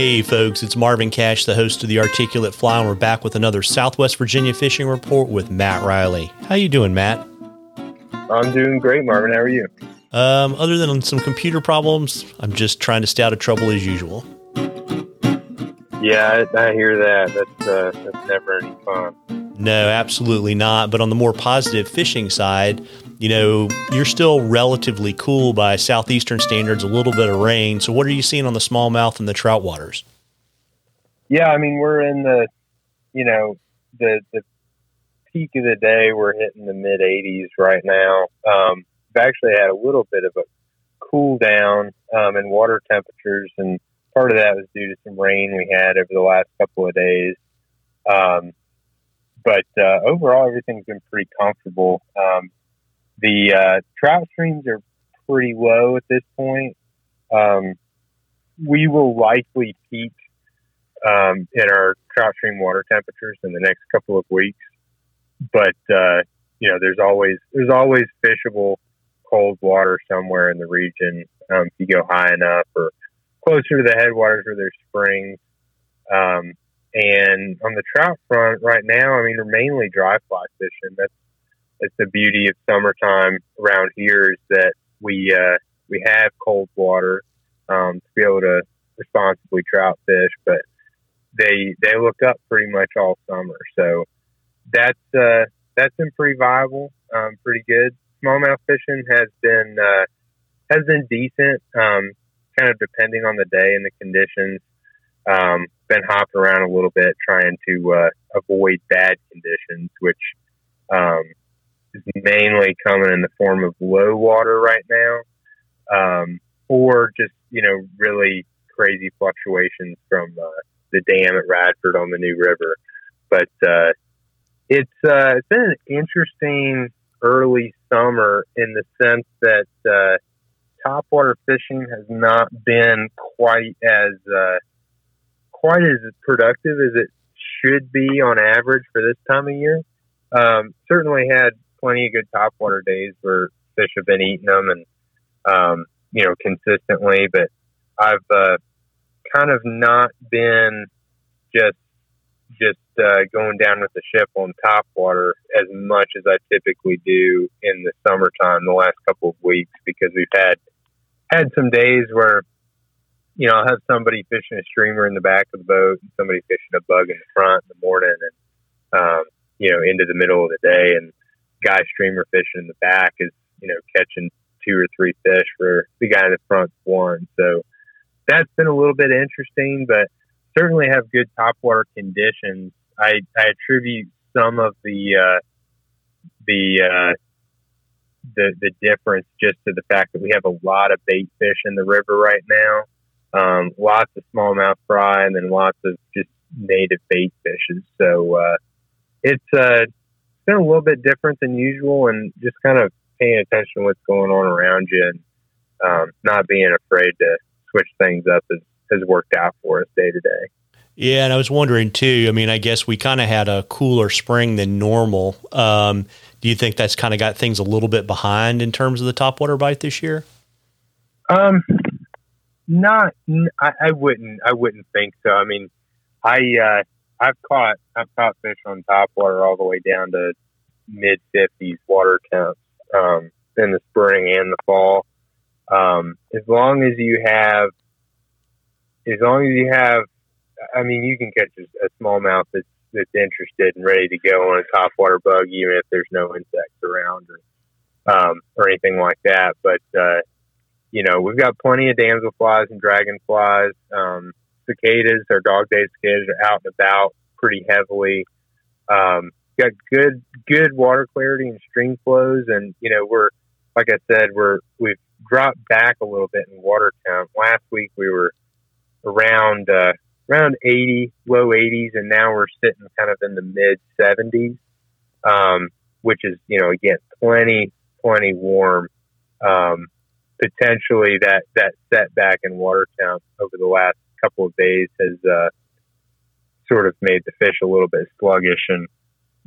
Hey, folks, it's Marvin Cash, the host of the Articulate Fly, and we're back with another Southwest Virginia fishing report with Matt Reilly. How you doing, Matt? I'm doing great, Marvin. How are you? Um, other than some computer problems, I'm just trying to stay out of trouble as usual. Yeah, I, I hear that. That's uh, that's never any fun. No, absolutely not. But on the more positive fishing side, you know, you're still relatively cool by southeastern standards, a little bit of rain. So, what are you seeing on the smallmouth and the trout waters? Yeah, I mean, we're in the, you know, the the peak of the day. We're hitting the mid 80s right now. Um, we've actually had a little bit of a cool down um, in water temperatures, and part of that was due to some rain we had over the last couple of days. Um, but uh, overall, everything's been pretty comfortable. Um, the uh, trout streams are pretty low at this point. Um, we will likely peak um, in our trout stream water temperatures in the next couple of weeks, but uh, you know, there's always there's always fishable cold water somewhere in the region um, if you go high enough or closer to the headwaters where there's springs. Um, and on the trout front, right now, I mean, we're mainly dry fly fishing. That's that's the beauty of summertime around here is that we uh, we have cold water um, to be able to responsibly trout fish, but they they look up pretty much all summer. So that's uh, that's been pretty viable, um, pretty good. Smallmouth fishing has been uh, has been decent, um, kind of depending on the day and the conditions. Um, been hopping around a little bit trying to uh, avoid bad conditions, which um, is mainly coming in the form of low water right now, um, or just you know really crazy fluctuations from uh, the dam at Radford on the New River. But uh, it's uh, it's been an interesting early summer in the sense that uh, topwater fishing has not been quite as uh, quite as productive as it should be on average for this time of year. Um, certainly had plenty of good topwater days where fish have been eating them and um, you know consistently, but I've uh, kind of not been just just uh, going down with the ship on top water as much as I typically do in the summertime the last couple of weeks because we've had had some days where you know I'll have somebody fishing a streamer in the back of the boat and somebody fishing a bug in the front in the morning and um, you know into the middle of the day and guy streamer fishing in the back is you know catching two or three fish for the guy in the front one so that's been a little bit interesting but certainly have good topwater conditions. I, I attribute some of the uh, the uh, the the difference just to the fact that we have a lot of bait fish in the river right now. Um, lots of smallmouth fry and then lots of just native bait fishes. So uh, it's uh, been a little bit different than usual, and just kind of paying attention to what's going on around you, and um, not being afraid to switch things up as has worked out for us day to day. Yeah, and I was wondering too. I mean, I guess we kind of had a cooler spring than normal. Um, do you think that's kind of got things a little bit behind in terms of the topwater bite this year? Um, not. I, I wouldn't. I wouldn't think so. I mean, I uh, I've caught I've caught fish on topwater all the way down to mid fifties water temps um, in the spring and the fall. Um, as long as you have as long as you have, I mean, you can catch a, a smallmouth that's that's interested and ready to go on a topwater bug, even if there's no insects around or um, or anything like that. But uh, you know, we've got plenty of damselflies and dragonflies. Um, cicadas, our dog day cicadas, are out and about pretty heavily. Um, got good good water clarity and stream flows, and you know, we're like I said, we're we've dropped back a little bit in water count. Last week we were around uh, around 80, low 80s, and now we're sitting kind of in the mid 70s, um, which is you know again plenty plenty warm. Um, potentially that that setback in water count over the last couple of days has uh, sort of made the fish a little bit sluggish and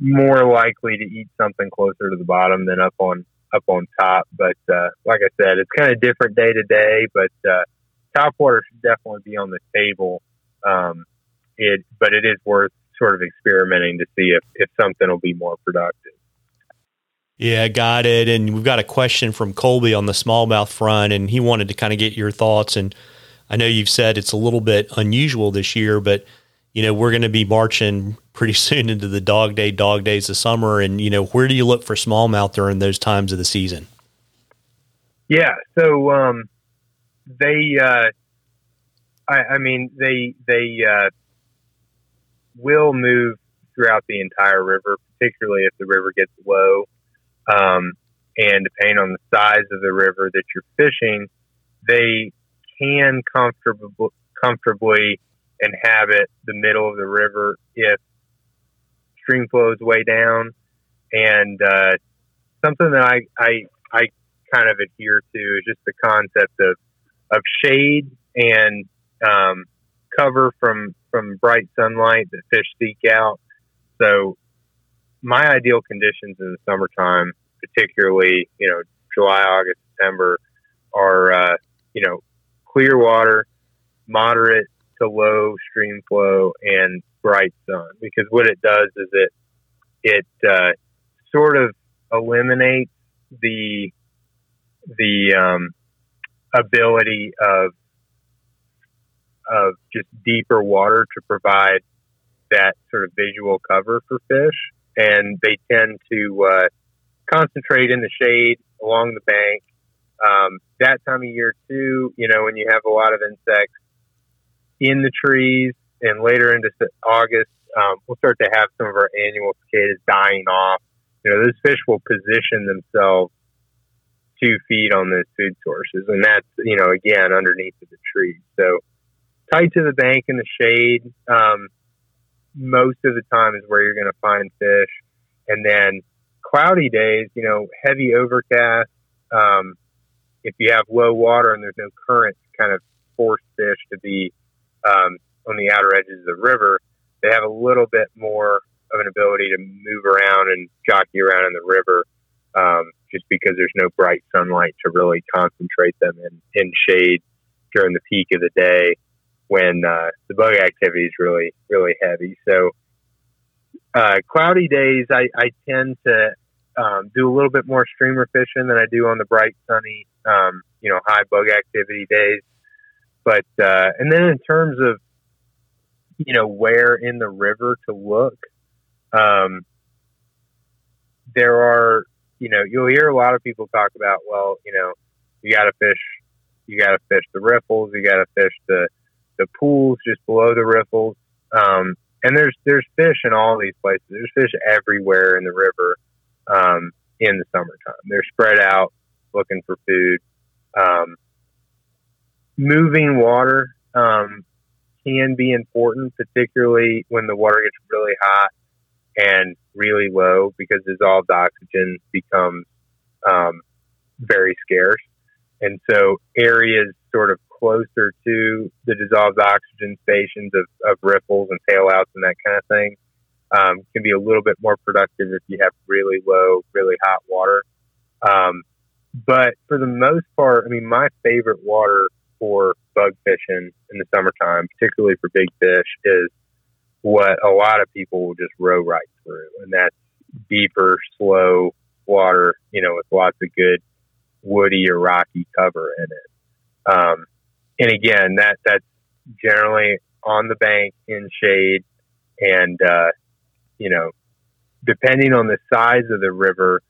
more likely to eat something closer to the bottom than up on up on top. But uh, like I said, it's kind of different day to day. But uh, top water should definitely be on the table Um, it, but it is worth sort of experimenting to see if, if something will be more productive. Yeah, got it. And we've got a question from Colby on the smallmouth front, and he wanted to kind of get your thoughts. And I know you've said it's a little bit unusual this year, but you know we're going to be marching pretty soon into the dog day, dog days of summer. And you know where do you look for smallmouth during those times of the season? Yeah, so um, they, uh, I, I mean, they they uh, will move throughout the entire river, particularly if the river gets low. Um, and depending on the size of the river that you're fishing, they can comfortably comfortably inhabit the middle of the river if stream flows way down. And uh, something that I, I I kind of adhere to is just the concept of of shade and um, cover from from bright sunlight that fish seek out. So my ideal conditions in the summertime, particularly you know July, August, September, are uh, you know clear water, moderate low stream flow, and bright sun. Because what it does is it it uh, sort of eliminates the the um, ability of of just deeper water to provide that sort of visual cover for fish, and they tend to uh, concentrate in the shade along the bank. Um, that time of year too, you know, when you have a lot of insects in the trees, and later into August, um, we'll start to have some of our annual cicadas dying off. You know, those fish will position themselves to feed on those food sources, and that's you know again underneath of the trees. So tight to the bank in the shade, um, most of the time is where you're going to find fish. And then cloudy days, you know, heavy overcast. Um, if you have low water and there's no current kind of force fish to be um, on the outer edges of the river, they have a little bit more of an ability to move around and jockey around in the river um, just because there's no bright sunlight to really concentrate them in, in shade during the peak of the day when uh, the bug activity is really really heavy. So uh, cloudy days, I, I tend to um, do a little bit more streamer fishing than I do on the bright sunny, um, you know, high bug activity days. But uh, and then in terms of you know where in the river to look, um, there are you know you'll hear a lot of people talk about well you know you got to fish you got to fish the riffles you got to fish the the pools just below the riffles. Um, and there's there's fish in all these places. There's fish everywhere in the river um, in the summertime. They're spread out looking for food. Um, moving water um, can be important, particularly when the water gets really hot and really low, because dissolved oxygen becomes um, very scarce. And so areas sort of closer to the dissolved oxygen stations of, of riffles and tailouts and that kind of thing um, can be a little bit more productive if you have really low, really hot water. Um, but for the most part, I mean, my favorite water for bug fishing in the summertime, particularly for big fish, is what a lot of people will just row right through, and that's deeper, slow water, you know, with lots of good woody or rocky cover in it. Um, and again, that that's generally on the bank in shade, and uh, you know, depending on the size of the river,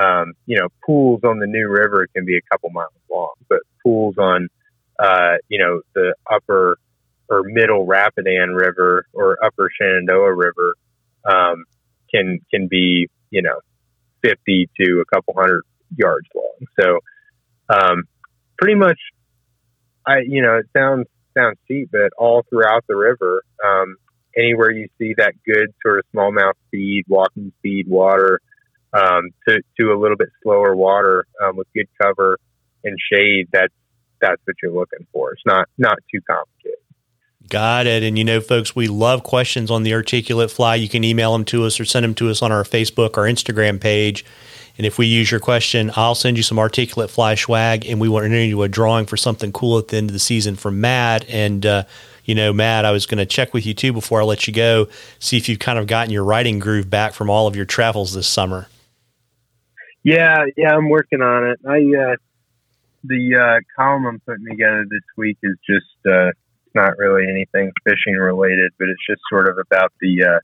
um, you know, pools on the New River can be a couple miles long, but pools on, uh, you know, the upper or middle Rapidan River or upper Shenandoah River um, can can be, you know, fifty to a couple hundred yards long. So, um, pretty much I, you know, it sounds sounds cheap, but all throughout the river, um, anywhere you see that good sort of smallmouth feed, walking feed water, um, to to a little bit slower water um, with good cover and shade, that's that's what you're looking for. It's not not too complicated. Got it. And you know, folks, we love questions on the articulate fly. You can email them to us or send them to us on our Facebook or Instagram page. And if we use your question, I'll send you some articulate fly swag, and we want to enter you a drawing for something cool at the end of the season from Matt. And uh, you know, Matt, I was going to check with you too before I let you go, see if you've kind of gotten your writing groove back from all of your travels this summer. Yeah, yeah, I'm working on it. I uh, the uh, column I'm putting together this week is just uh, not really anything fishing related, but it's just sort of about the uh,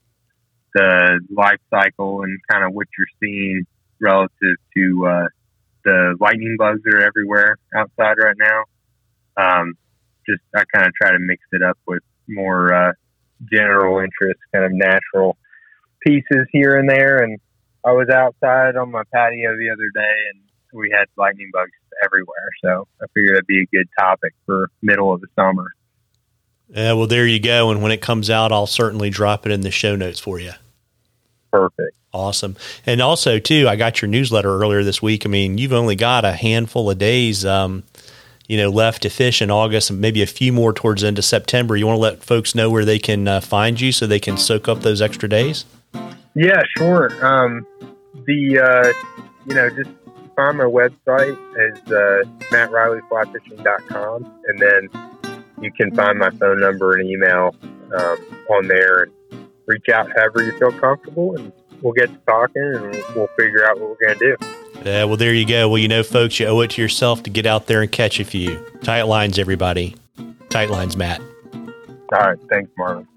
the life cycle and kind of what you're seeing relative to uh, the lightning bugs that are everywhere outside right now. Um, just I kind of try to mix it up with more uh, general interest, kind of natural pieces here and there. And I was outside on my patio the other day, and we had lightning bugs everywhere. So I figured that'd be a good topic for middle of the summer. Yeah, well, there you go. And when it comes out, I'll certainly drop it in the show notes for you. Perfect. Awesome. And also, too, I got your newsletter earlier this week. I mean, you've only got a handful of days, um, you know, left to fish in August and maybe a few more towards the end of September. You want to let folks know where they can uh, find you so they can soak up those extra days? Yeah, sure. Um, the, uh, you know, just find my website is uh, mattreillyflyfishing.com and then you can find my phone number and email um, on there and reach out however you feel comfortable and we'll get to talking and we'll figure out what we're going to do. Yeah, well, there you go. Well, you know, folks, you owe it to yourself to get out there and catch a few. Tight lines, everybody. Tight lines, Matt. All right. Thanks, Marvin.